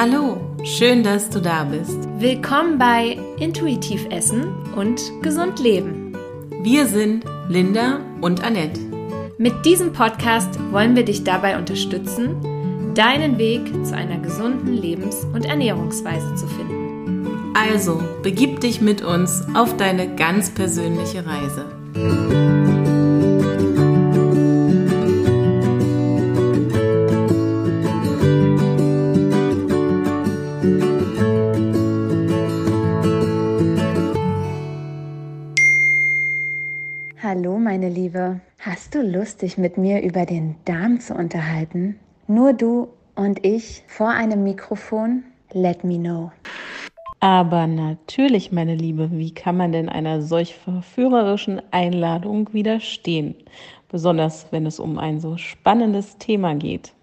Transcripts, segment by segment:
Hallo, schön, dass du da bist. Willkommen bei Intuitiv Essen und Gesund Leben. Wir sind Linda und Annette. Mit diesem Podcast wollen wir dich dabei unterstützen, deinen Weg zu einer gesunden Lebens- und Ernährungsweise zu finden. Also, begib dich mit uns auf deine ganz persönliche Reise. Meine Liebe. Hast du Lust, dich mit mir über den Darm zu unterhalten? Nur du und ich vor einem Mikrofon? Let me know. Aber natürlich, meine Liebe, wie kann man denn einer solch verführerischen Einladung widerstehen? Besonders wenn es um ein so spannendes Thema geht.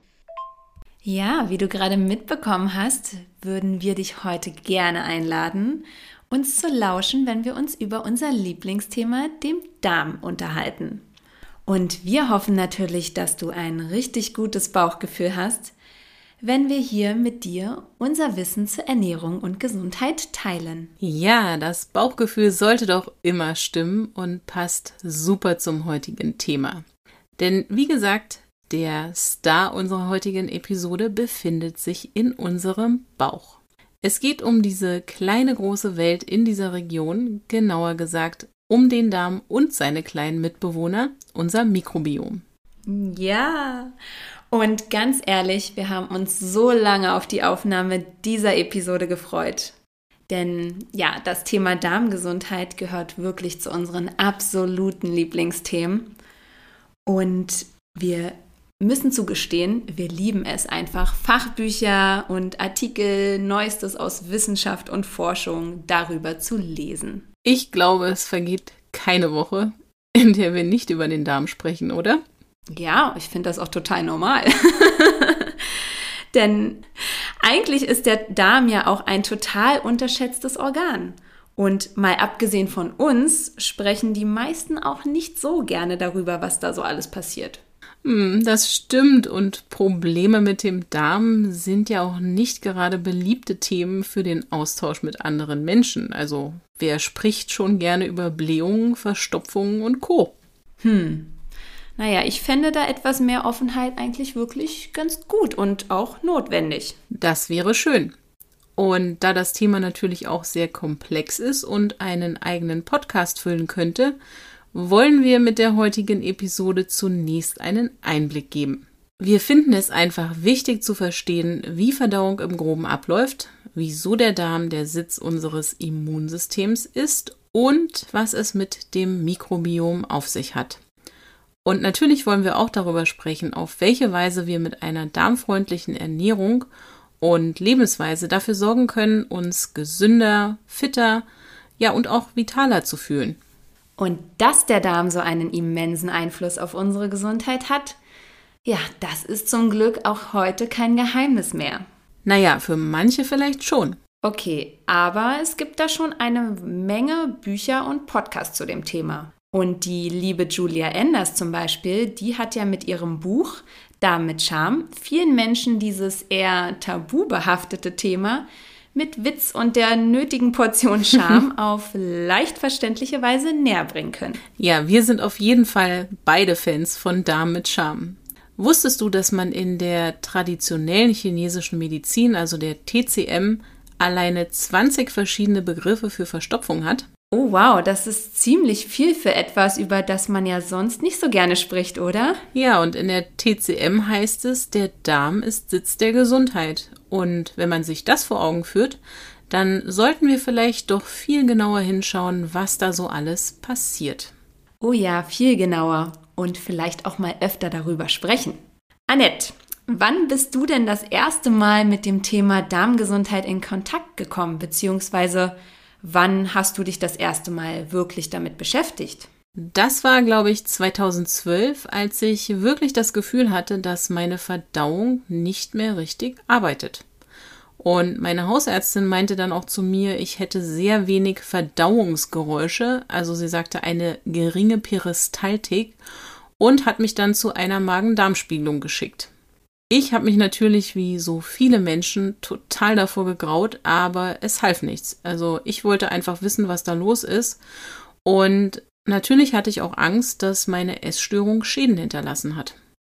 Ja, wie du gerade mitbekommen hast, würden wir dich heute gerne einladen uns zu lauschen, wenn wir uns über unser Lieblingsthema, dem Darm, unterhalten. Und wir hoffen natürlich, dass du ein richtig gutes Bauchgefühl hast, wenn wir hier mit dir unser Wissen zur Ernährung und Gesundheit teilen. Ja, das Bauchgefühl sollte doch immer stimmen und passt super zum heutigen Thema. Denn wie gesagt, der Star unserer heutigen Episode befindet sich in unserem Bauch. Es geht um diese kleine große Welt in dieser Region, genauer gesagt um den Darm und seine kleinen Mitbewohner, unser Mikrobiom. Ja, und ganz ehrlich, wir haben uns so lange auf die Aufnahme dieser Episode gefreut. Denn ja, das Thema Darmgesundheit gehört wirklich zu unseren absoluten Lieblingsthemen. Und wir müssen zugestehen, wir lieben es einfach, Fachbücher und Artikel, Neuestes aus Wissenschaft und Forschung darüber zu lesen. Ich glaube, es vergeht keine Woche, in der wir nicht über den Darm sprechen, oder? Ja, ich finde das auch total normal. Denn eigentlich ist der Darm ja auch ein total unterschätztes Organ. Und mal abgesehen von uns sprechen die meisten auch nicht so gerne darüber, was da so alles passiert. Hm, das stimmt und Probleme mit dem Darm sind ja auch nicht gerade beliebte Themen für den Austausch mit anderen Menschen. Also wer spricht schon gerne über Blähungen, Verstopfungen und Co. Hm. Naja, ich fände da etwas mehr Offenheit eigentlich wirklich ganz gut und auch notwendig. Das wäre schön. Und da das Thema natürlich auch sehr komplex ist und einen eigenen Podcast füllen könnte, wollen wir mit der heutigen Episode zunächst einen Einblick geben. Wir finden es einfach wichtig zu verstehen, wie Verdauung im Groben abläuft, wieso der Darm der Sitz unseres Immunsystems ist und was es mit dem Mikrobiom auf sich hat. Und natürlich wollen wir auch darüber sprechen, auf welche Weise wir mit einer darmfreundlichen Ernährung und Lebensweise dafür sorgen können, uns gesünder, fitter, ja und auch vitaler zu fühlen. Und dass der Darm so einen immensen Einfluss auf unsere Gesundheit hat, ja, das ist zum Glück auch heute kein Geheimnis mehr. Naja, für manche vielleicht schon. Okay, aber es gibt da schon eine Menge Bücher und Podcasts zu dem Thema. Und die liebe Julia Enders zum Beispiel, die hat ja mit ihrem Buch Darm mit Charme vielen Menschen dieses eher tabu behaftete Thema mit Witz und der nötigen Portion Charme auf leicht verständliche Weise näher bringen können. Ja, wir sind auf jeden Fall beide Fans von Darm mit Charme. Wusstest du, dass man in der traditionellen chinesischen Medizin, also der TCM, alleine 20 verschiedene Begriffe für Verstopfung hat? Oh wow, das ist ziemlich viel für etwas, über das man ja sonst nicht so gerne spricht, oder? Ja, und in der TCM heißt es, der Darm ist Sitz der Gesundheit. Und wenn man sich das vor Augen führt, dann sollten wir vielleicht doch viel genauer hinschauen, was da so alles passiert. Oh ja, viel genauer und vielleicht auch mal öfter darüber sprechen. Annette, wann bist du denn das erste Mal mit dem Thema Darmgesundheit in Kontakt gekommen, beziehungsweise Wann hast du dich das erste Mal wirklich damit beschäftigt? Das war, glaube ich, 2012, als ich wirklich das Gefühl hatte, dass meine Verdauung nicht mehr richtig arbeitet. Und meine Hausärztin meinte dann auch zu mir, ich hätte sehr wenig Verdauungsgeräusche, also sie sagte eine geringe Peristaltik und hat mich dann zu einer Magen-Darm-Spiegelung geschickt. Ich habe mich natürlich wie so viele Menschen total davor gegraut, aber es half nichts. Also ich wollte einfach wissen, was da los ist. Und natürlich hatte ich auch Angst, dass meine Essstörung Schäden hinterlassen hat.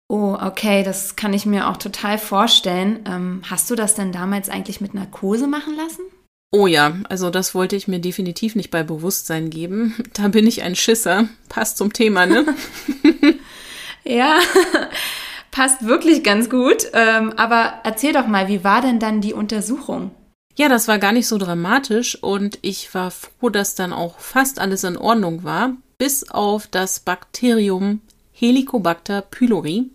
Oh, okay, das kann ich mir auch total vorstellen. Ähm, hast du das denn damals eigentlich mit Narkose machen lassen? Oh ja, also das wollte ich mir definitiv nicht bei Bewusstsein geben. Da bin ich ein Schisser. Passt zum Thema, ne? ja, passt wirklich ganz gut. Ähm, aber erzähl doch mal, wie war denn dann die Untersuchung? Ja, das war gar nicht so dramatisch und ich war froh, dass dann auch fast alles in Ordnung war, bis auf das Bakterium Helicobacter pylori,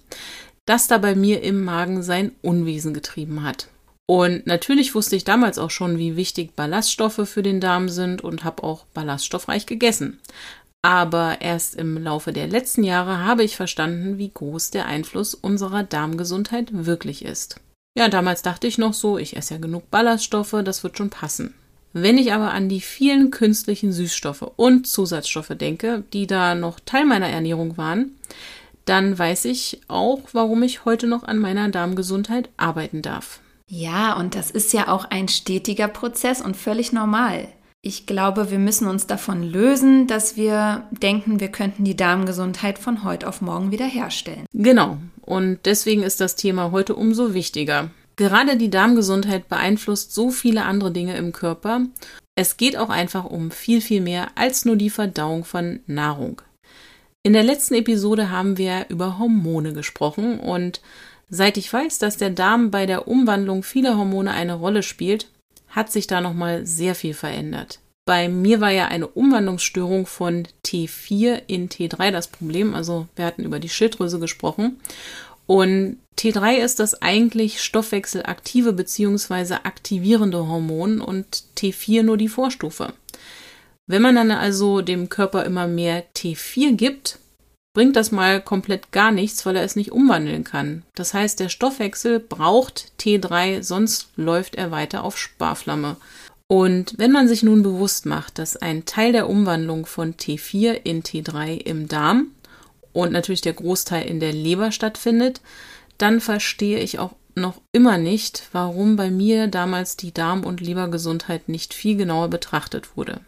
das da bei mir im Magen sein Unwesen getrieben hat. Und natürlich wusste ich damals auch schon, wie wichtig Ballaststoffe für den Darm sind und habe auch ballaststoffreich gegessen. Aber erst im Laufe der letzten Jahre habe ich verstanden, wie groß der Einfluss unserer Darmgesundheit wirklich ist. Ja, damals dachte ich noch so, ich esse ja genug Ballaststoffe, das wird schon passen. Wenn ich aber an die vielen künstlichen Süßstoffe und Zusatzstoffe denke, die da noch Teil meiner Ernährung waren, dann weiß ich auch, warum ich heute noch an meiner Darmgesundheit arbeiten darf. Ja, und das ist ja auch ein stetiger Prozess und völlig normal. Ich glaube, wir müssen uns davon lösen, dass wir denken, wir könnten die Darmgesundheit von heute auf morgen wiederherstellen. Genau. Und deswegen ist das Thema heute umso wichtiger. Gerade die Darmgesundheit beeinflusst so viele andere Dinge im Körper. Es geht auch einfach um viel, viel mehr als nur die Verdauung von Nahrung. In der letzten Episode haben wir über Hormone gesprochen und Seit ich weiß, dass der Darm bei der Umwandlung vieler Hormone eine Rolle spielt, hat sich da nochmal sehr viel verändert. Bei mir war ja eine Umwandlungsstörung von T4 in T3 das Problem. Also wir hatten über die Schilddrüse gesprochen. Und T3 ist das eigentlich stoffwechselaktive bzw. aktivierende Hormon und T4 nur die Vorstufe. Wenn man dann also dem Körper immer mehr T4 gibt, bringt das mal komplett gar nichts, weil er es nicht umwandeln kann. Das heißt, der Stoffwechsel braucht T3, sonst läuft er weiter auf Sparflamme. Und wenn man sich nun bewusst macht, dass ein Teil der Umwandlung von T4 in T3 im Darm und natürlich der Großteil in der Leber stattfindet, dann verstehe ich auch noch immer nicht, warum bei mir damals die Darm- und Lebergesundheit nicht viel genauer betrachtet wurde.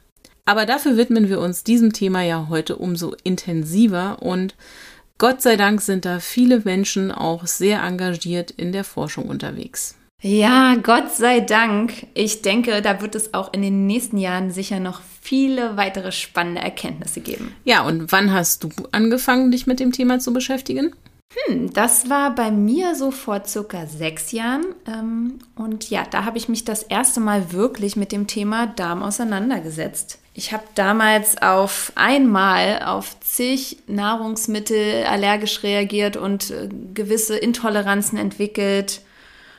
Aber dafür widmen wir uns diesem Thema ja heute umso intensiver und Gott sei Dank sind da viele Menschen auch sehr engagiert in der Forschung unterwegs. Ja, Gott sei Dank. Ich denke, da wird es auch in den nächsten Jahren sicher noch viele weitere spannende Erkenntnisse geben. Ja, und wann hast du angefangen, dich mit dem Thema zu beschäftigen? Hm, das war bei mir so vor circa sechs Jahren. Ähm, und ja, da habe ich mich das erste Mal wirklich mit dem Thema Darm auseinandergesetzt. Ich habe damals auf einmal auf zig Nahrungsmittel allergisch reagiert und äh, gewisse Intoleranzen entwickelt.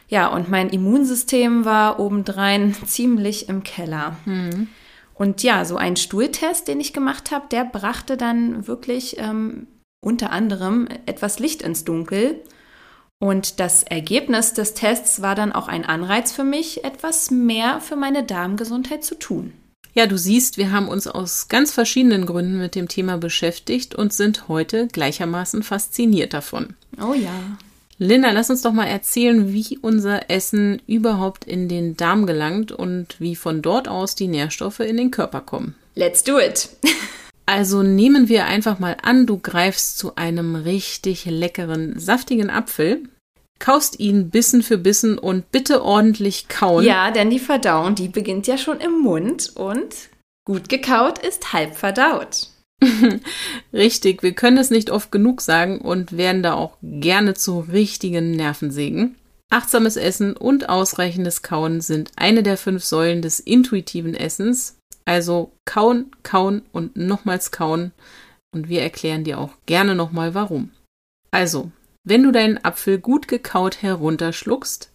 Ja, und mein Immunsystem war obendrein ziemlich im Keller. Mhm. Und ja, so ein Stuhltest, den ich gemacht habe, der brachte dann wirklich ähm, unter anderem etwas Licht ins Dunkel. Und das Ergebnis des Tests war dann auch ein Anreiz für mich, etwas mehr für meine Darmgesundheit zu tun. Ja, du siehst, wir haben uns aus ganz verschiedenen Gründen mit dem Thema beschäftigt und sind heute gleichermaßen fasziniert davon. Oh ja. Linda, lass uns doch mal erzählen, wie unser Essen überhaupt in den Darm gelangt und wie von dort aus die Nährstoffe in den Körper kommen. Let's do it! also nehmen wir einfach mal an, du greifst zu einem richtig leckeren, saftigen Apfel, Kaust ihn Bissen für Bissen und bitte ordentlich kauen. Ja, denn die Verdauung, die beginnt ja schon im Mund und gut gekaut ist halb verdaut. Richtig, wir können es nicht oft genug sagen und werden da auch gerne zu richtigen Nervensägen. Achtsames Essen und ausreichendes Kauen sind eine der fünf Säulen des intuitiven Essens. Also kauen, kauen und nochmals kauen. Und wir erklären dir auch gerne nochmal warum. Also, wenn du deinen Apfel gut gekaut herunterschluckst,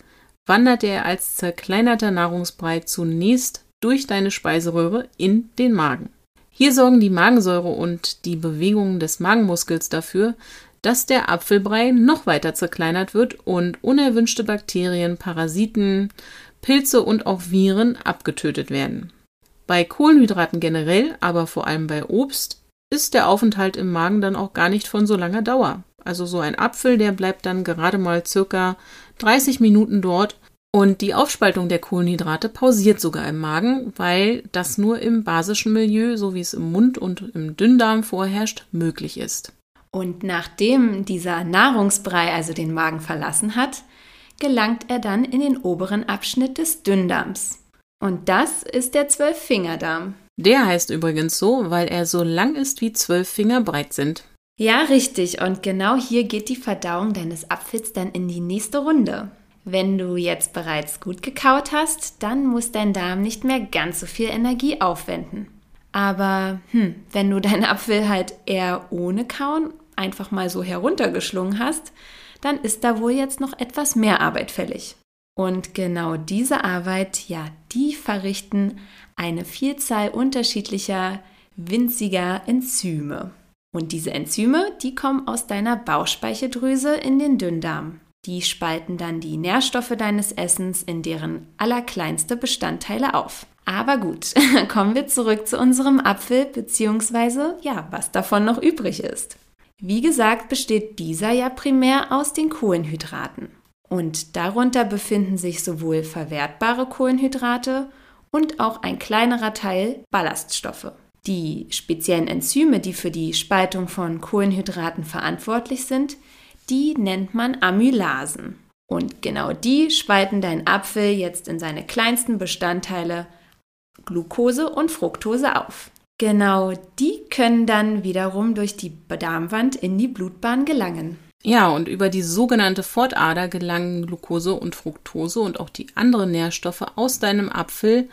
wandert er als zerkleinerter Nahrungsbrei zunächst durch deine Speiseröhre in den Magen. Hier sorgen die Magensäure und die Bewegungen des Magenmuskels dafür, dass der Apfelbrei noch weiter zerkleinert wird und unerwünschte Bakterien, Parasiten, Pilze und auch Viren abgetötet werden. Bei Kohlenhydraten generell, aber vor allem bei Obst, ist der Aufenthalt im Magen dann auch gar nicht von so langer Dauer. Also so ein Apfel, der bleibt dann gerade mal circa 30 Minuten dort und die Aufspaltung der Kohlenhydrate pausiert sogar im Magen, weil das nur im basischen Milieu, so wie es im Mund und im Dünndarm vorherrscht, möglich ist. Und nachdem dieser Nahrungsbrei also den Magen verlassen hat, gelangt er dann in den oberen Abschnitt des Dünndarms. Und das ist der Zwölffingerdarm. Der heißt übrigens so, weil er so lang ist wie zwölf Finger breit sind. Ja, richtig. Und genau hier geht die Verdauung deines Apfels dann in die nächste Runde. Wenn du jetzt bereits gut gekaut hast, dann muss dein Darm nicht mehr ganz so viel Energie aufwenden. Aber hm, wenn du deinen Apfel halt eher ohne Kauen einfach mal so heruntergeschlungen hast, dann ist da wohl jetzt noch etwas mehr Arbeit fällig. Und genau diese Arbeit, ja, die verrichten eine Vielzahl unterschiedlicher winziger Enzyme. Und diese Enzyme, die kommen aus deiner Bauchspeicheldrüse in den Dünndarm. Die spalten dann die Nährstoffe deines Essens in deren allerkleinste Bestandteile auf. Aber gut, kommen wir zurück zu unserem Apfel, beziehungsweise ja, was davon noch übrig ist. Wie gesagt, besteht dieser ja primär aus den Kohlenhydraten. Und darunter befinden sich sowohl verwertbare Kohlenhydrate und auch ein kleinerer Teil Ballaststoffe. Die speziellen Enzyme, die für die Spaltung von Kohlenhydraten verantwortlich sind, die nennt man Amylasen. Und genau die spalten deinen Apfel jetzt in seine kleinsten Bestandteile Glucose und Fructose auf. Genau die können dann wiederum durch die Darmwand in die Blutbahn gelangen. Ja, und über die sogenannte Fortader gelangen Glucose und Fructose und auch die anderen Nährstoffe aus deinem Apfel,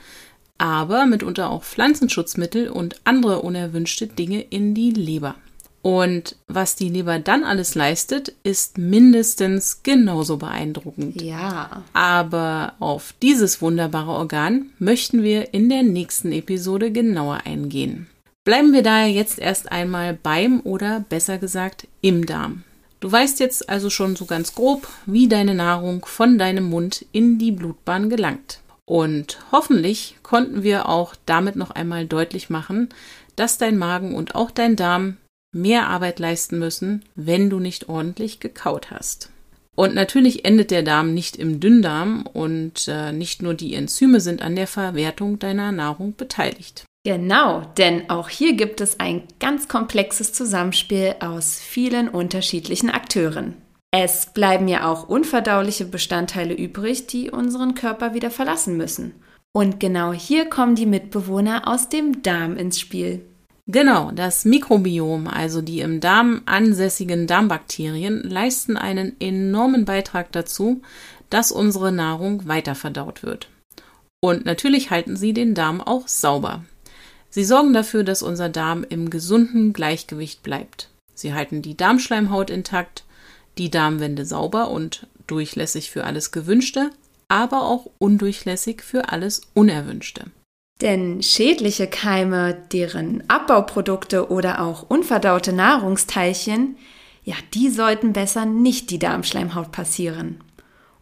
aber mitunter auch Pflanzenschutzmittel und andere unerwünschte Dinge in die Leber. Und was die Leber dann alles leistet, ist mindestens genauso beeindruckend. Ja. Aber auf dieses wunderbare Organ möchten wir in der nächsten Episode genauer eingehen. Bleiben wir daher jetzt erst einmal beim oder besser gesagt im Darm. Du weißt jetzt also schon so ganz grob, wie deine Nahrung von deinem Mund in die Blutbahn gelangt. Und hoffentlich konnten wir auch damit noch einmal deutlich machen, dass dein Magen und auch dein Darm mehr Arbeit leisten müssen, wenn du nicht ordentlich gekaut hast. Und natürlich endet der Darm nicht im Dünndarm und äh, nicht nur die Enzyme sind an der Verwertung deiner Nahrung beteiligt. Genau, denn auch hier gibt es ein ganz komplexes Zusammenspiel aus vielen unterschiedlichen Akteuren. Es bleiben ja auch unverdauliche Bestandteile übrig, die unseren Körper wieder verlassen müssen. Und genau hier kommen die Mitbewohner aus dem Darm ins Spiel. Genau, das Mikrobiom, also die im Darm ansässigen Darmbakterien, leisten einen enormen Beitrag dazu, dass unsere Nahrung weiterverdaut wird. Und natürlich halten sie den Darm auch sauber. Sie sorgen dafür, dass unser Darm im gesunden Gleichgewicht bleibt. Sie halten die Darmschleimhaut intakt, die Darmwände sauber und durchlässig für alles Gewünschte, aber auch undurchlässig für alles Unerwünschte. Denn schädliche Keime, deren Abbauprodukte oder auch unverdaute Nahrungsteilchen, ja, die sollten besser nicht die Darmschleimhaut passieren.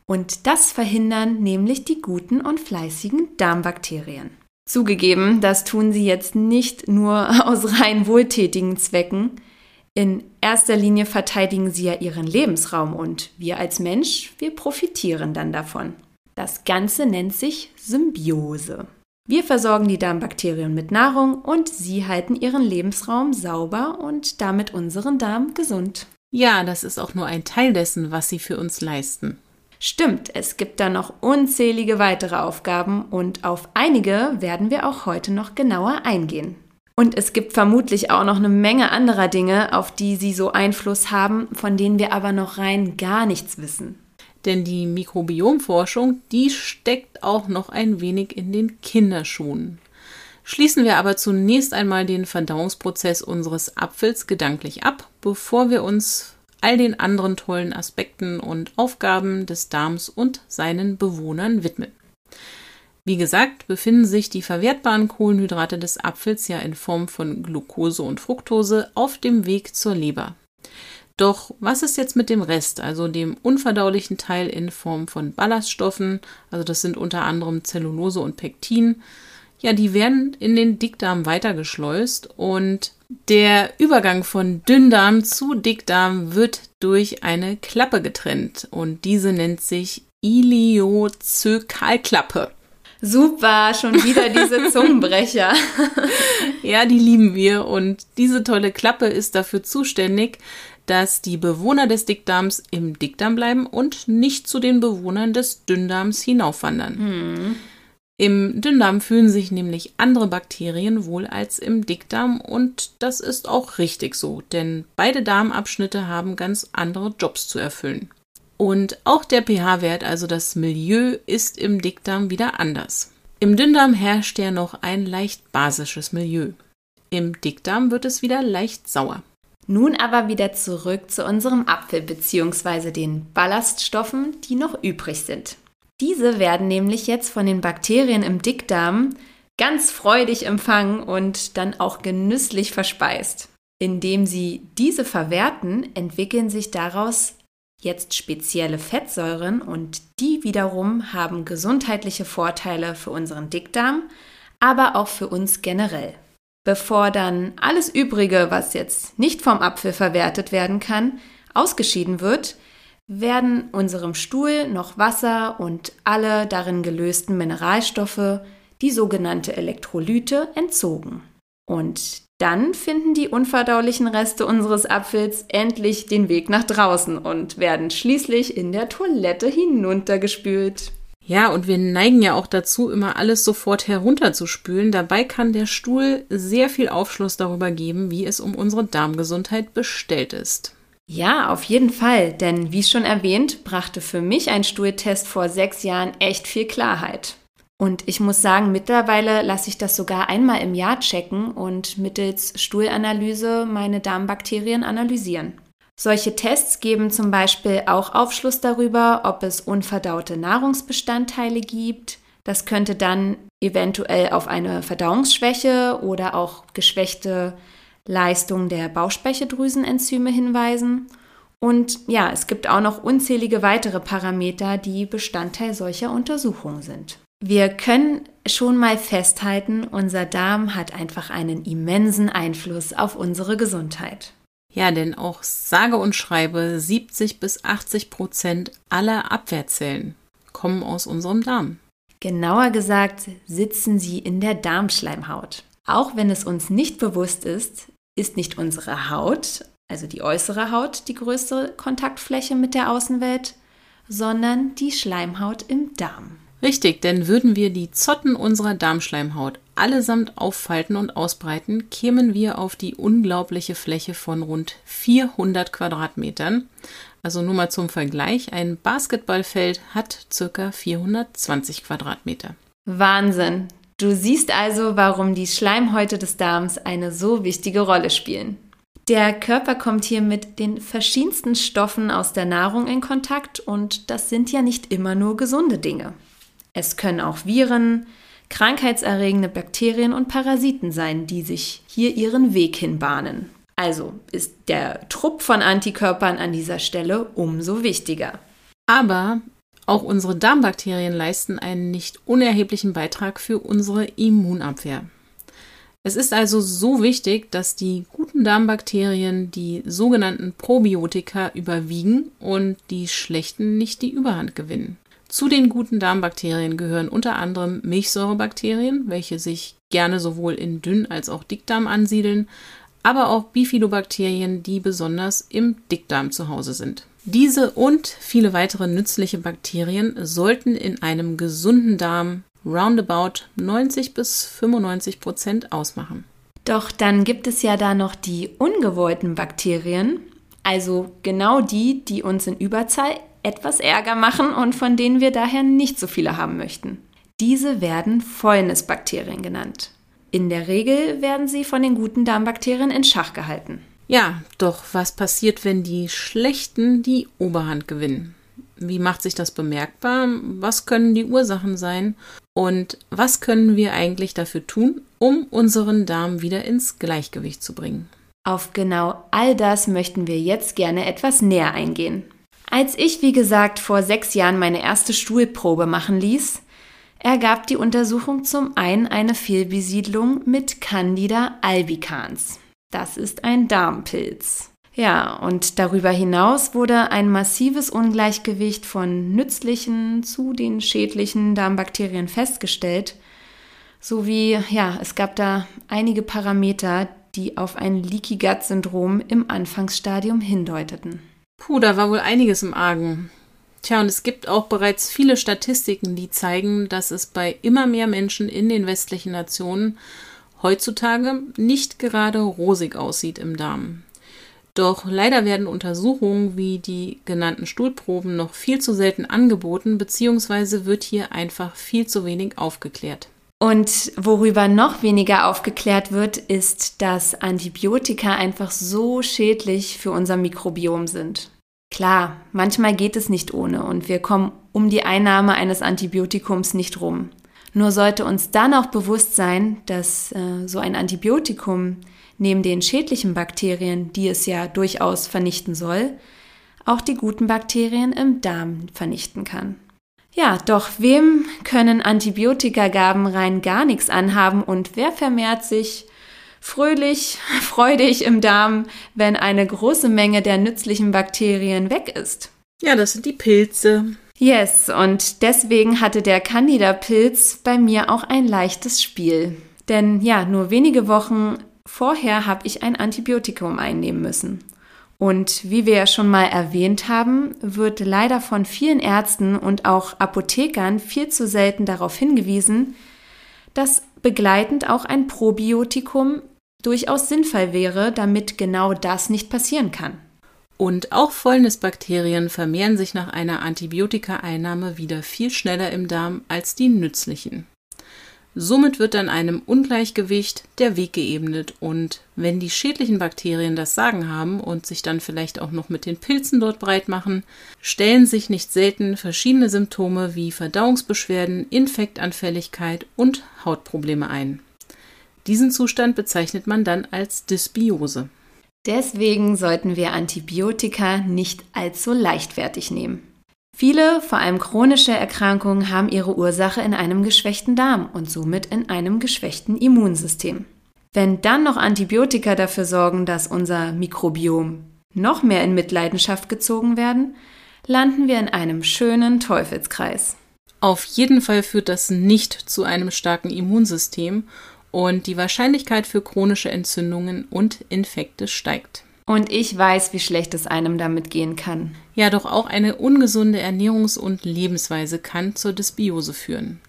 Und das verhindern nämlich die guten und fleißigen Darmbakterien. Zugegeben, das tun sie jetzt nicht nur aus rein wohltätigen Zwecken. In erster Linie verteidigen sie ja ihren Lebensraum und wir als Mensch, wir profitieren dann davon. Das Ganze nennt sich Symbiose. Wir versorgen die Darmbakterien mit Nahrung und sie halten ihren Lebensraum sauber und damit unseren Darm gesund. Ja, das ist auch nur ein Teil dessen, was sie für uns leisten. Stimmt, es gibt da noch unzählige weitere Aufgaben und auf einige werden wir auch heute noch genauer eingehen. Und es gibt vermutlich auch noch eine Menge anderer Dinge, auf die sie so Einfluss haben, von denen wir aber noch rein gar nichts wissen. Denn die Mikrobiomforschung, die steckt auch noch ein wenig in den Kinderschuhen. Schließen wir aber zunächst einmal den Verdauungsprozess unseres Apfels gedanklich ab, bevor wir uns all den anderen tollen Aspekten und Aufgaben des Darms und seinen Bewohnern widmen. Wie gesagt, befinden sich die verwertbaren Kohlenhydrate des Apfels ja in Form von Glucose und Fructose auf dem Weg zur Leber. Doch was ist jetzt mit dem Rest, also dem unverdaulichen Teil in Form von Ballaststoffen, also das sind unter anderem Zellulose und Pektin, ja, die werden in den Dickdarm weitergeschleust und Der Übergang von Dünndarm zu Dickdarm wird durch eine Klappe getrennt und diese nennt sich Iliozökalklappe. Super, schon wieder diese Zungenbrecher. ja, die lieben wir und diese tolle Klappe ist dafür zuständig, dass die Bewohner des Dickdarms im Dickdarm bleiben und nicht zu den Bewohnern des Dünndarms hinaufwandern. Hm. Im Dünndarm fühlen sich nämlich andere Bakterien wohl als im Dickdarm und das ist auch richtig so, denn beide Darmabschnitte haben ganz andere Jobs zu erfüllen. Und auch der pH-Wert, also das Milieu, ist im Dickdarm wieder anders. Im Dünndarm herrscht ja noch ein leicht basisches Milieu. Im Dickdarm wird es wieder leicht sauer. Nun aber wieder zurück zu unserem Apfel bzw. den Ballaststoffen, die noch übrig sind. Diese werden nämlich jetzt von den Bakterien im Dickdarm ganz freudig empfangen und dann auch genüsslich verspeist. Indem sie diese verwerten, entwickeln sich daraus jetzt spezielle Fettsäuren und die wiederum haben gesundheitliche Vorteile für unseren Dickdarm, aber auch für uns generell. Bevor dann alles Übrige, was jetzt nicht vom Apfel verwertet werden kann, ausgeschieden wird, werden unserem Stuhl noch Wasser und alle darin gelösten Mineralstoffe, die sogenannte Elektrolyte, entzogen. Und dann finden die unverdaulichen Reste unseres Apfels endlich den Weg nach draußen und werden schließlich in der Toilette hinuntergespült. Ja, und wir neigen ja auch dazu, immer alles sofort herunterzuspülen. Dabei kann der Stuhl sehr viel Aufschluss darüber geben, wie es um unsere Darmgesundheit bestellt ist. Ja, auf jeden Fall, denn wie schon erwähnt, brachte für mich ein Stuhltest vor sechs Jahren echt viel Klarheit. Und ich muss sagen, mittlerweile lasse ich das sogar einmal im Jahr checken und mittels Stuhlanalyse meine Darmbakterien analysieren. Solche Tests geben zum Beispiel auch Aufschluss darüber, ob es unverdaute Nahrungsbestandteile gibt. Das könnte dann eventuell auf eine Verdauungsschwäche oder auch geschwächte Leistung der Bauchspeicheldrüsenenzyme hinweisen. Und ja, es gibt auch noch unzählige weitere Parameter, die Bestandteil solcher Untersuchungen sind. Wir können schon mal festhalten, unser Darm hat einfach einen immensen Einfluss auf unsere Gesundheit. Ja, denn auch sage und schreibe 70 bis 80 Prozent aller Abwehrzellen kommen aus unserem Darm. Genauer gesagt sitzen sie in der Darmschleimhaut. Auch wenn es uns nicht bewusst ist, ist nicht unsere Haut, also die äußere Haut, die größte Kontaktfläche mit der Außenwelt, sondern die Schleimhaut im Darm. Richtig, denn würden wir die Zotten unserer Darmschleimhaut allesamt auffalten und ausbreiten, kämen wir auf die unglaubliche Fläche von rund 400 Quadratmetern. Also nur mal zum Vergleich, ein Basketballfeld hat circa 420 Quadratmeter. Wahnsinn! Du siehst also, warum die Schleimhäute des Darms eine so wichtige Rolle spielen. Der Körper kommt hier mit den verschiedensten Stoffen aus der Nahrung in Kontakt und das sind ja nicht immer nur gesunde Dinge. Es können auch Viren, krankheitserregende Bakterien und Parasiten sein, die sich hier ihren Weg hinbahnen. Also ist der Trupp von Antikörpern an dieser Stelle umso wichtiger. Aber auch unsere Darmbakterien leisten einen nicht unerheblichen Beitrag für unsere Immunabwehr. Es ist also so wichtig, dass die guten Darmbakterien die sogenannten Probiotika überwiegen und die schlechten nicht die Überhand gewinnen. Zu den guten Darmbakterien gehören unter anderem Milchsäurebakterien, welche sich gerne sowohl in Dünn- als auch Dickdarm ansiedeln, aber auch Bifidobakterien, die besonders im Dickdarm zu Hause sind. Diese und viele weitere nützliche Bakterien sollten in einem gesunden Darm roundabout 90 bis 95 Prozent ausmachen. Doch dann gibt es ja da noch die ungewollten Bakterien, also genau die, die uns in Überzahl etwas Ärger machen und von denen wir daher nicht so viele haben möchten. Diese werden Fäulnisbakterien genannt. In der Regel werden sie von den guten Darmbakterien in Schach gehalten. Ja, doch was passiert, wenn die Schlechten die Oberhand gewinnen? Wie macht sich das bemerkbar? Was können die Ursachen sein? Und was können wir eigentlich dafür tun, um unseren Darm wieder ins Gleichgewicht zu bringen? Auf genau all das möchten wir jetzt gerne etwas näher eingehen. Als ich, wie gesagt, vor sechs Jahren meine erste Stuhlprobe machen ließ, ergab die Untersuchung zum einen eine Fehlbesiedlung mit Candida albicans. Das ist ein Darmpilz. Ja, und darüber hinaus wurde ein massives Ungleichgewicht von nützlichen zu den schädlichen Darmbakterien festgestellt, sowie, ja, es gab da einige Parameter, die auf ein Leaky Gut Syndrom im Anfangsstadium hindeuteten. Puh, da war wohl einiges im Argen. Tja, und es gibt auch bereits viele Statistiken, die zeigen, dass es bei immer mehr Menschen in den westlichen Nationen heutzutage nicht gerade rosig aussieht im Darm. Doch leider werden Untersuchungen wie die genannten Stuhlproben noch viel zu selten angeboten, beziehungsweise wird hier einfach viel zu wenig aufgeklärt. Und worüber noch weniger aufgeklärt wird, ist, dass Antibiotika einfach so schädlich für unser Mikrobiom sind. Klar, manchmal geht es nicht ohne und wir kommen um die Einnahme eines Antibiotikums nicht rum. Nur sollte uns dann auch bewusst sein, dass äh, so ein Antibiotikum neben den schädlichen Bakterien, die es ja durchaus vernichten soll, auch die guten Bakterien im Darm vernichten kann. Ja, doch wem können Antibiotikagaben rein gar nichts anhaben und wer vermehrt sich fröhlich, freudig im Darm, wenn eine große Menge der nützlichen Bakterien weg ist? Ja, das sind die Pilze. Yes, und deswegen hatte der Candida-Pilz bei mir auch ein leichtes Spiel. Denn ja, nur wenige Wochen vorher habe ich ein Antibiotikum einnehmen müssen. Und wie wir ja schon mal erwähnt haben, wird leider von vielen Ärzten und auch Apothekern viel zu selten darauf hingewiesen, dass begleitend auch ein Probiotikum durchaus sinnvoll wäre, damit genau das nicht passieren kann. Und auch Fäulnisbakterien vermehren sich nach einer Antibiotikaeinnahme wieder viel schneller im Darm als die nützlichen. Somit wird dann einem Ungleichgewicht der Weg geebnet und wenn die schädlichen Bakterien das Sagen haben und sich dann vielleicht auch noch mit den Pilzen dort breit machen, stellen sich nicht selten verschiedene Symptome wie Verdauungsbeschwerden, Infektanfälligkeit und Hautprobleme ein. Diesen Zustand bezeichnet man dann als Dysbiose. Deswegen sollten wir Antibiotika nicht allzu leichtfertig nehmen. Viele, vor allem chronische Erkrankungen, haben ihre Ursache in einem geschwächten Darm und somit in einem geschwächten Immunsystem. Wenn dann noch Antibiotika dafür sorgen, dass unser Mikrobiom noch mehr in Mitleidenschaft gezogen werden, landen wir in einem schönen Teufelskreis. Auf jeden Fall führt das nicht zu einem starken Immunsystem und die Wahrscheinlichkeit für chronische Entzündungen und Infekte steigt. Und ich weiß, wie schlecht es einem damit gehen kann. Ja, doch auch eine ungesunde Ernährungs- und Lebensweise kann zur Dysbiose führen.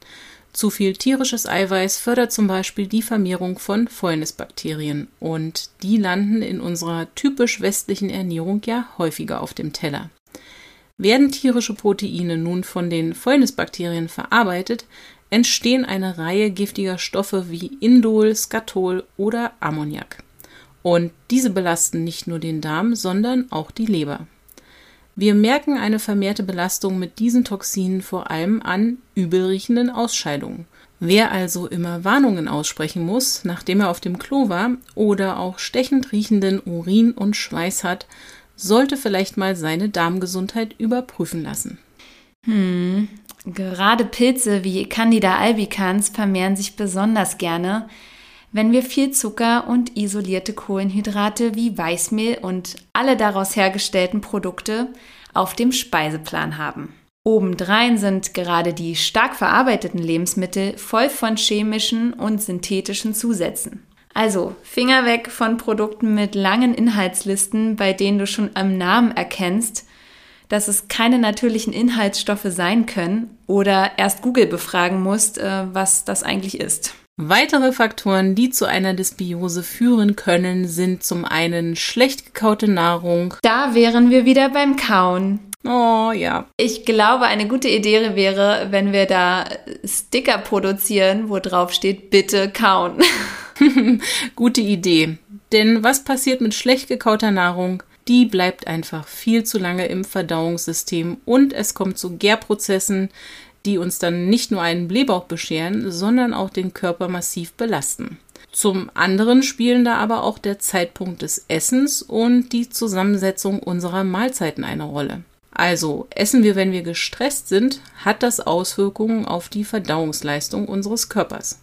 Zu viel tierisches Eiweiß fördert zum Beispiel die Vermehrung von Fäulnisbakterien und die landen in unserer typisch westlichen Ernährung ja häufiger auf dem Teller. Werden tierische Proteine nun von den Fäulnisbakterien verarbeitet, entstehen eine Reihe giftiger Stoffe wie Indol, Skatol oder Ammoniak. Und diese belasten nicht nur den Darm, sondern auch die Leber. Wir merken eine vermehrte Belastung mit diesen Toxinen vor allem an übelriechenden Ausscheidungen. Wer also immer Warnungen aussprechen muss, nachdem er auf dem Klo war oder auch stechend riechenden Urin und Schweiß hat, sollte vielleicht mal seine Darmgesundheit überprüfen lassen. Hm. Gerade Pilze wie Candida albicans vermehren sich besonders gerne, wenn wir viel Zucker und isolierte Kohlenhydrate wie Weißmehl und alle daraus hergestellten Produkte auf dem Speiseplan haben. Obendrein sind gerade die stark verarbeiteten Lebensmittel voll von chemischen und synthetischen Zusätzen. Also Finger weg von Produkten mit langen Inhaltslisten, bei denen du schon am Namen erkennst, dass es keine natürlichen Inhaltsstoffe sein können oder erst Google befragen musst, äh, was das eigentlich ist. Weitere Faktoren, die zu einer Dysbiose führen können, sind zum einen schlecht gekaute Nahrung. Da wären wir wieder beim Kauen. Oh ja. Ich glaube, eine gute Idee wäre, wenn wir da Sticker produzieren, wo drauf steht, bitte kauen. gute Idee. Denn was passiert mit schlecht gekauter Nahrung? Die bleibt einfach viel zu lange im Verdauungssystem und es kommt zu Gärprozessen, die uns dann nicht nur einen Blähbauch bescheren, sondern auch den Körper massiv belasten. Zum anderen spielen da aber auch der Zeitpunkt des Essens und die Zusammensetzung unserer Mahlzeiten eine Rolle. Also essen wir, wenn wir gestresst sind, hat das Auswirkungen auf die Verdauungsleistung unseres Körpers.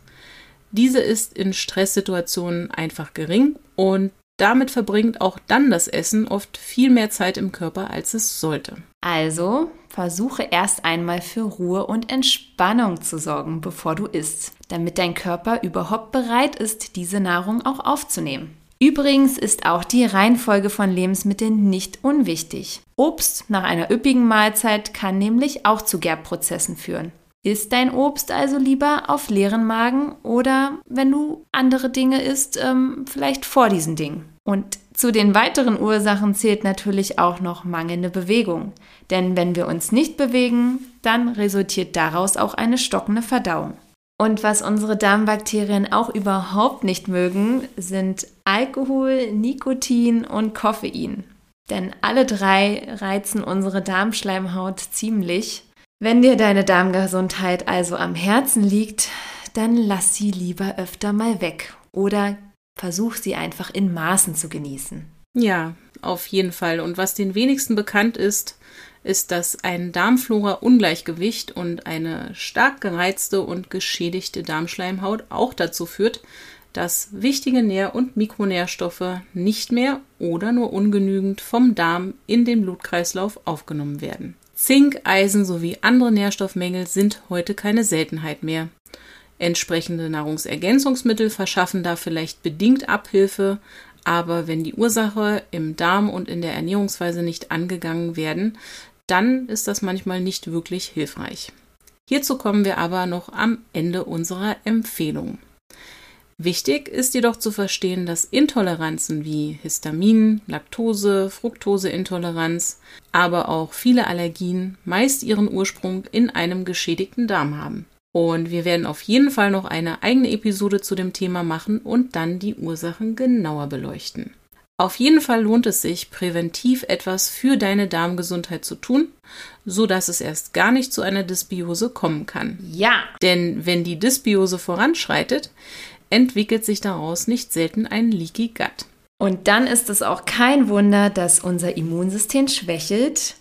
Diese ist in Stresssituationen einfach gering und damit verbringt auch dann das Essen oft viel mehr Zeit im Körper, als es sollte. Also versuche erst einmal für Ruhe und Entspannung zu sorgen, bevor du isst, damit dein Körper überhaupt bereit ist, diese Nahrung auch aufzunehmen. Übrigens ist auch die Reihenfolge von Lebensmitteln nicht unwichtig. Obst nach einer üppigen Mahlzeit kann nämlich auch zu Gerbprozessen führen. Isst dein Obst also lieber auf leeren Magen oder wenn du andere Dinge isst, ähm, vielleicht vor diesen Dingen. Und zu den weiteren Ursachen zählt natürlich auch noch mangelnde Bewegung. Denn wenn wir uns nicht bewegen, dann resultiert daraus auch eine stockende Verdauung. Und was unsere Darmbakterien auch überhaupt nicht mögen, sind Alkohol, Nikotin und Koffein. Denn alle drei reizen unsere Darmschleimhaut ziemlich wenn dir deine Darmgesundheit also am Herzen liegt, dann lass sie lieber öfter mal weg oder versuch sie einfach in Maßen zu genießen. Ja, auf jeden Fall. Und was den wenigsten bekannt ist, ist, dass ein Darmflora-Ungleichgewicht und eine stark gereizte und geschädigte Darmschleimhaut auch dazu führt, dass wichtige Nähr- und Mikronährstoffe nicht mehr oder nur ungenügend vom Darm in den Blutkreislauf aufgenommen werden. Zink, Eisen sowie andere Nährstoffmängel sind heute keine Seltenheit mehr. Entsprechende Nahrungsergänzungsmittel verschaffen da vielleicht bedingt Abhilfe, aber wenn die Ursache im Darm und in der Ernährungsweise nicht angegangen werden, dann ist das manchmal nicht wirklich hilfreich. Hierzu kommen wir aber noch am Ende unserer Empfehlung. Wichtig ist jedoch zu verstehen, dass Intoleranzen wie Histamin, Laktose, Fructoseintoleranz, aber auch viele Allergien meist ihren Ursprung in einem geschädigten Darm haben. Und wir werden auf jeden Fall noch eine eigene Episode zu dem Thema machen und dann die Ursachen genauer beleuchten. Auf jeden Fall lohnt es sich, präventiv etwas für deine Darmgesundheit zu tun, so dass es erst gar nicht zu einer Dysbiose kommen kann. Ja. Denn wenn die Dysbiose voranschreitet, entwickelt sich daraus nicht selten ein Leaky Gut. Und dann ist es auch kein Wunder, dass unser Immunsystem schwächelt,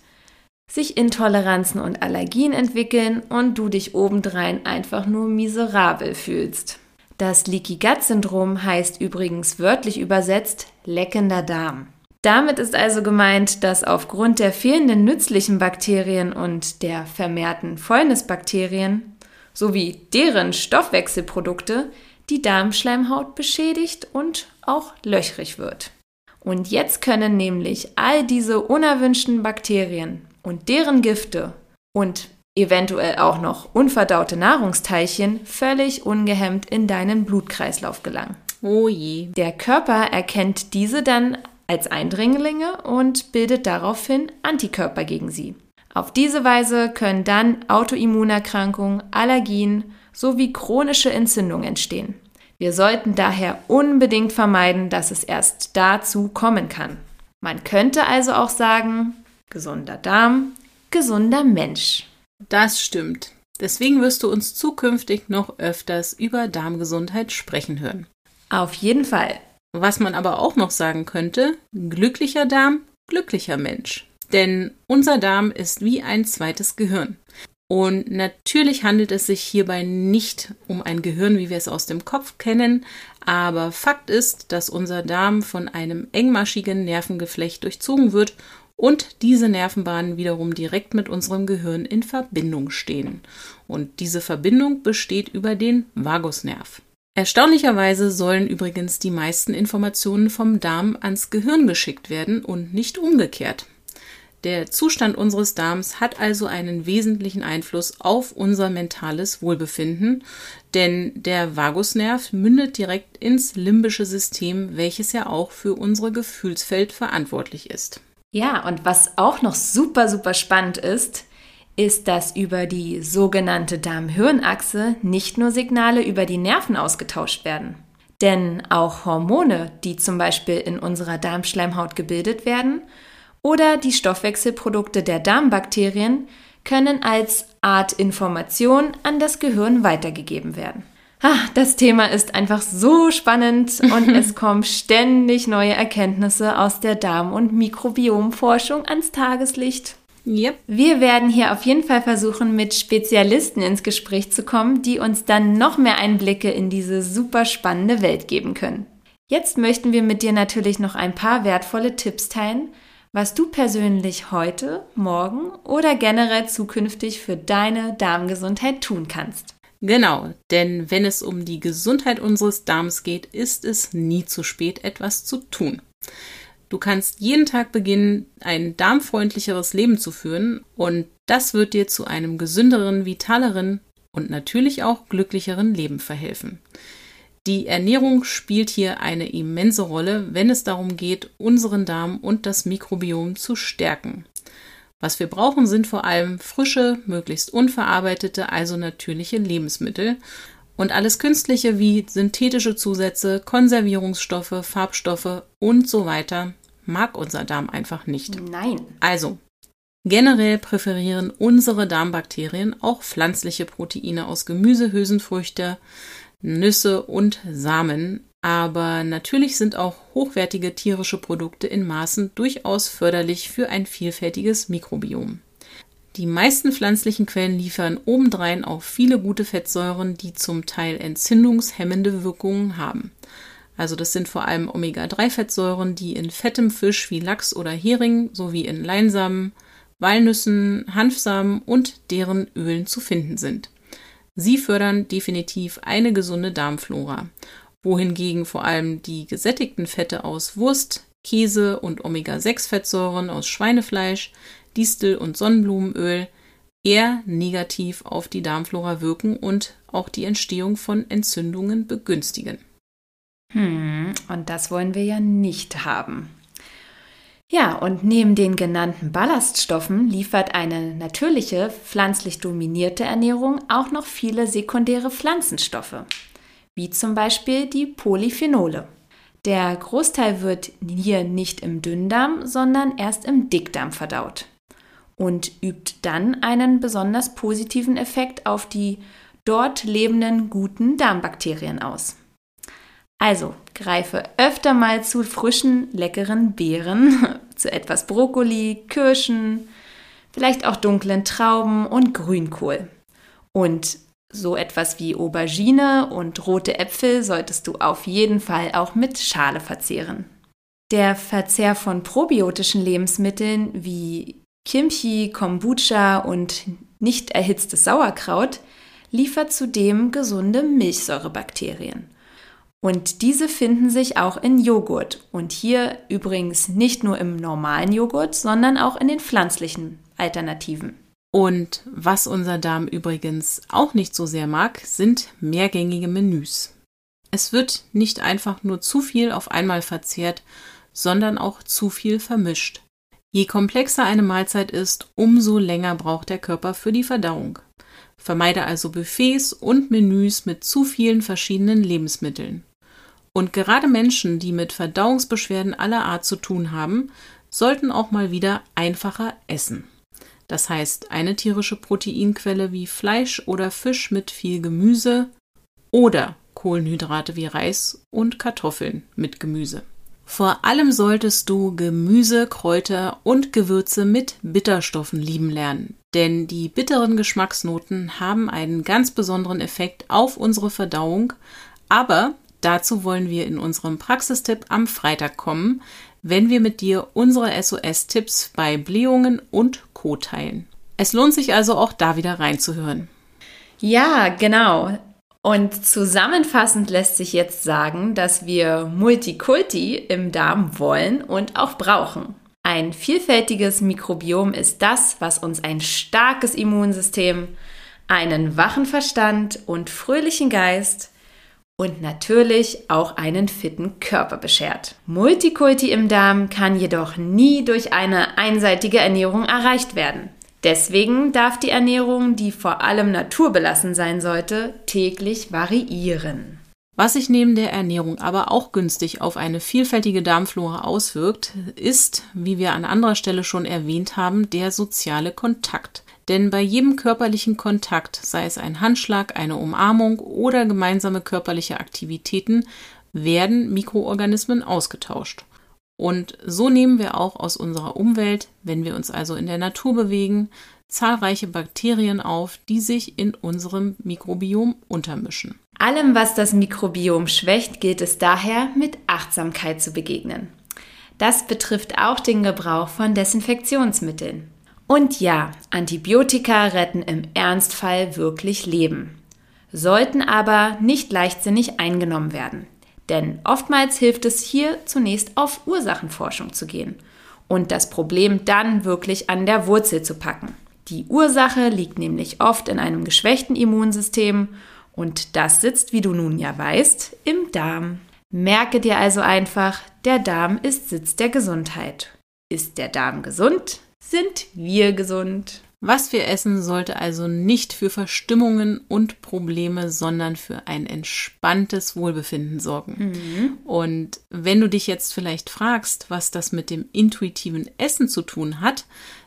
sich Intoleranzen und Allergien entwickeln und du dich obendrein einfach nur miserabel fühlst. Das Leaky Gut Syndrom heißt übrigens wörtlich übersetzt leckender Darm. Damit ist also gemeint, dass aufgrund der fehlenden nützlichen Bakterien und der vermehrten Fäulnisbakterien sowie deren Stoffwechselprodukte die Darmschleimhaut beschädigt und auch löchrig wird. Und jetzt können nämlich all diese unerwünschten Bakterien und deren Gifte und eventuell auch noch unverdaute Nahrungsteilchen völlig ungehemmt in deinen Blutkreislauf gelangen. Oh je. Der Körper erkennt diese dann als Eindringlinge und bildet daraufhin Antikörper gegen sie. Auf diese Weise können dann Autoimmunerkrankungen, Allergien sowie chronische Entzündungen entstehen. Wir sollten daher unbedingt vermeiden, dass es erst dazu kommen kann. Man könnte also auch sagen, gesunder Darm, gesunder Mensch. Das stimmt. Deswegen wirst du uns zukünftig noch öfters über Darmgesundheit sprechen hören. Auf jeden Fall. Was man aber auch noch sagen könnte, glücklicher Darm, glücklicher Mensch. Denn unser Darm ist wie ein zweites Gehirn. Und natürlich handelt es sich hierbei nicht um ein Gehirn, wie wir es aus dem Kopf kennen, aber Fakt ist, dass unser Darm von einem engmaschigen Nervengeflecht durchzogen wird und diese Nervenbahnen wiederum direkt mit unserem Gehirn in Verbindung stehen. Und diese Verbindung besteht über den Vagusnerv. Erstaunlicherweise sollen übrigens die meisten Informationen vom Darm ans Gehirn geschickt werden und nicht umgekehrt. Der Zustand unseres Darms hat also einen wesentlichen Einfluss auf unser mentales Wohlbefinden, denn der Vagusnerv mündet direkt ins limbische System, welches ja auch für unsere Gefühlsfeld verantwortlich ist. Ja, und was auch noch super, super spannend ist, ist, dass über die sogenannte Darm-Hirn-Achse nicht nur Signale über die Nerven ausgetauscht werden. Denn auch Hormone, die zum Beispiel in unserer Darmschleimhaut gebildet werden, oder die Stoffwechselprodukte der Darmbakterien können als Art Information an das Gehirn weitergegeben werden. Ah, das Thema ist einfach so spannend und es kommen ständig neue Erkenntnisse aus der Darm- und Mikrobiomforschung ans Tageslicht. Yep. Wir werden hier auf jeden Fall versuchen, mit Spezialisten ins Gespräch zu kommen, die uns dann noch mehr Einblicke in diese super spannende Welt geben können. Jetzt möchten wir mit dir natürlich noch ein paar wertvolle Tipps teilen, was du persönlich heute, morgen oder generell zukünftig für deine Darmgesundheit tun kannst. Genau, denn wenn es um die Gesundheit unseres Darms geht, ist es nie zu spät, etwas zu tun. Du kannst jeden Tag beginnen, ein darmfreundlicheres Leben zu führen und das wird dir zu einem gesünderen, vitaleren und natürlich auch glücklicheren Leben verhelfen. Die Ernährung spielt hier eine immense Rolle, wenn es darum geht, unseren Darm und das Mikrobiom zu stärken. Was wir brauchen, sind vor allem frische, möglichst unverarbeitete, also natürliche Lebensmittel. Und alles Künstliche wie synthetische Zusätze, Konservierungsstoffe, Farbstoffe und so weiter mag unser Darm einfach nicht. Nein. Also, generell präferieren unsere Darmbakterien auch pflanzliche Proteine aus Gemüse, Hülsenfrüchte, Nüsse und Samen. Aber natürlich sind auch hochwertige tierische Produkte in Maßen durchaus förderlich für ein vielfältiges Mikrobiom. Die meisten pflanzlichen Quellen liefern obendrein auch viele gute Fettsäuren, die zum Teil entzündungshemmende Wirkungen haben. Also das sind vor allem Omega-3-Fettsäuren, die in fettem Fisch wie Lachs oder Hering sowie in Leinsamen, Walnüssen, Hanfsamen und deren Ölen zu finden sind. Sie fördern definitiv eine gesunde Darmflora, wohingegen vor allem die gesättigten Fette aus Wurst, Käse und Omega-6-Fettsäuren aus Schweinefleisch, Distel- und Sonnenblumenöl eher negativ auf die Darmflora wirken und auch die Entstehung von Entzündungen begünstigen. Hm, und das wollen wir ja nicht haben. Ja, und neben den genannten Ballaststoffen liefert eine natürliche, pflanzlich dominierte Ernährung auch noch viele sekundäre Pflanzenstoffe, wie zum Beispiel die Polyphenole. Der Großteil wird hier nicht im Dünndarm, sondern erst im Dickdarm verdaut und übt dann einen besonders positiven Effekt auf die dort lebenden guten Darmbakterien aus. Also greife öfter mal zu frischen, leckeren Beeren, zu etwas Brokkoli, Kirschen, vielleicht auch dunklen Trauben und Grünkohl. Und so etwas wie Aubergine und rote Äpfel solltest du auf jeden Fall auch mit Schale verzehren. Der Verzehr von probiotischen Lebensmitteln wie Kimchi, Kombucha und nicht erhitztes Sauerkraut liefert zudem gesunde Milchsäurebakterien. Und diese finden sich auch in Joghurt. Und hier übrigens nicht nur im normalen Joghurt, sondern auch in den pflanzlichen Alternativen. Und was unser Darm übrigens auch nicht so sehr mag, sind mehrgängige Menüs. Es wird nicht einfach nur zu viel auf einmal verzehrt, sondern auch zu viel vermischt. Je komplexer eine Mahlzeit ist, umso länger braucht der Körper für die Verdauung. Vermeide also Buffets und Menüs mit zu vielen verschiedenen Lebensmitteln. Und gerade Menschen, die mit Verdauungsbeschwerden aller Art zu tun haben, sollten auch mal wieder einfacher essen. Das heißt, eine tierische Proteinquelle wie Fleisch oder Fisch mit viel Gemüse oder Kohlenhydrate wie Reis und Kartoffeln mit Gemüse. Vor allem solltest du Gemüse, Kräuter und Gewürze mit Bitterstoffen lieben lernen, denn die bitteren Geschmacksnoten haben einen ganz besonderen Effekt auf unsere Verdauung, aber Dazu wollen wir in unserem Praxistipp am Freitag kommen, wenn wir mit dir unsere SOS-Tipps bei Blähungen und Co. teilen. Es lohnt sich also auch da wieder reinzuhören. Ja, genau. Und zusammenfassend lässt sich jetzt sagen, dass wir Multikulti im Darm wollen und auch brauchen. Ein vielfältiges Mikrobiom ist das, was uns ein starkes Immunsystem, einen wachen Verstand und fröhlichen Geist und natürlich auch einen fitten Körper beschert. Multikulti im Darm kann jedoch nie durch eine einseitige Ernährung erreicht werden. Deswegen darf die Ernährung, die vor allem naturbelassen sein sollte, täglich variieren. Was sich neben der Ernährung aber auch günstig auf eine vielfältige Darmflora auswirkt, ist, wie wir an anderer Stelle schon erwähnt haben, der soziale Kontakt. Denn bei jedem körperlichen Kontakt, sei es ein Handschlag, eine Umarmung oder gemeinsame körperliche Aktivitäten, werden Mikroorganismen ausgetauscht. Und so nehmen wir auch aus unserer Umwelt, wenn wir uns also in der Natur bewegen, zahlreiche Bakterien auf, die sich in unserem Mikrobiom untermischen. Allem, was das Mikrobiom schwächt, gilt es daher, mit Achtsamkeit zu begegnen. Das betrifft auch den Gebrauch von Desinfektionsmitteln. Und ja, Antibiotika retten im Ernstfall wirklich Leben, sollten aber nicht leichtsinnig eingenommen werden. Denn oftmals hilft es hier zunächst auf Ursachenforschung zu gehen und das Problem dann wirklich an der Wurzel zu packen. Die Ursache liegt nämlich oft in einem geschwächten Immunsystem und das sitzt, wie du nun ja weißt, im Darm. Merke dir also einfach, der Darm ist Sitz der Gesundheit. Ist der Darm gesund, sind wir gesund. Was wir essen, sollte also nicht für Verstimmungen und Probleme, sondern für ein entspanntes Wohlbefinden sorgen. Mhm. Und wenn du dich jetzt vielleicht fragst, was das mit dem intuitiven Essen zu tun hat,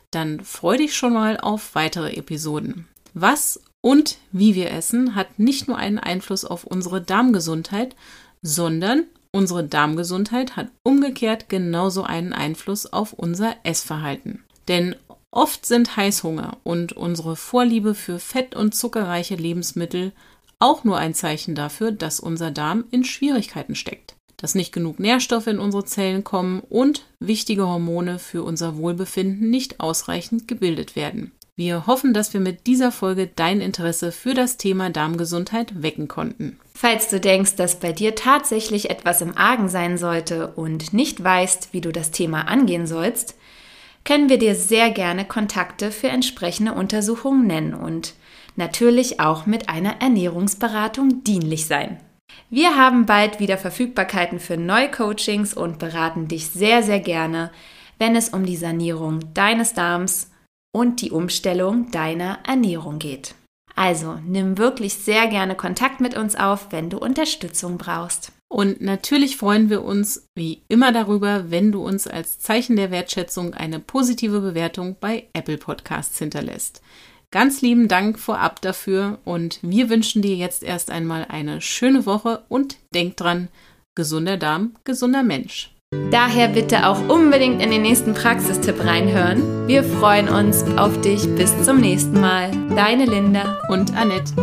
dann freu dich schon mal auf weitere Episoden. Was und wie wir essen hat nicht nur einen Einfluss auf unsere Darmgesundheit, sondern unsere Darmgesundheit hat umgekehrt genauso einen Einfluss auf unser Essverhalten. Denn oft sind Heißhunger und unsere Vorliebe für fett- und zuckerreiche Lebensmittel auch nur ein Zeichen dafür, dass unser Darm in Schwierigkeiten steckt, dass nicht genug Nährstoffe in unsere Zellen kommen und wichtige Hormone für unser Wohlbefinden nicht ausreichend gebildet werden. Wir hoffen, dass wir mit dieser Folge dein Interesse für das Thema Darmgesundheit wecken konnten. Falls du denkst, dass bei dir tatsächlich etwas im Argen sein sollte und nicht weißt, wie du das Thema angehen sollst, können wir dir sehr gerne Kontakte für entsprechende Untersuchungen nennen und natürlich auch mit einer Ernährungsberatung dienlich sein. Wir haben bald wieder Verfügbarkeiten für neue Coachings und beraten dich sehr, sehr gerne, wenn es um die Sanierung deines Darms und die Umstellung deiner Ernährung geht. Also nimm wirklich sehr gerne Kontakt mit uns auf, wenn du Unterstützung brauchst. Und natürlich freuen wir uns wie immer darüber, wenn du uns als Zeichen der Wertschätzung eine positive Bewertung bei Apple Podcasts hinterlässt. Ganz lieben Dank vorab dafür und wir wünschen dir jetzt erst einmal eine schöne Woche und denk dran, gesunder Darm, gesunder Mensch. Daher bitte auch unbedingt in den nächsten Praxistipp reinhören. Wir freuen uns auf dich. Bis zum nächsten Mal. Deine Linda und Annette.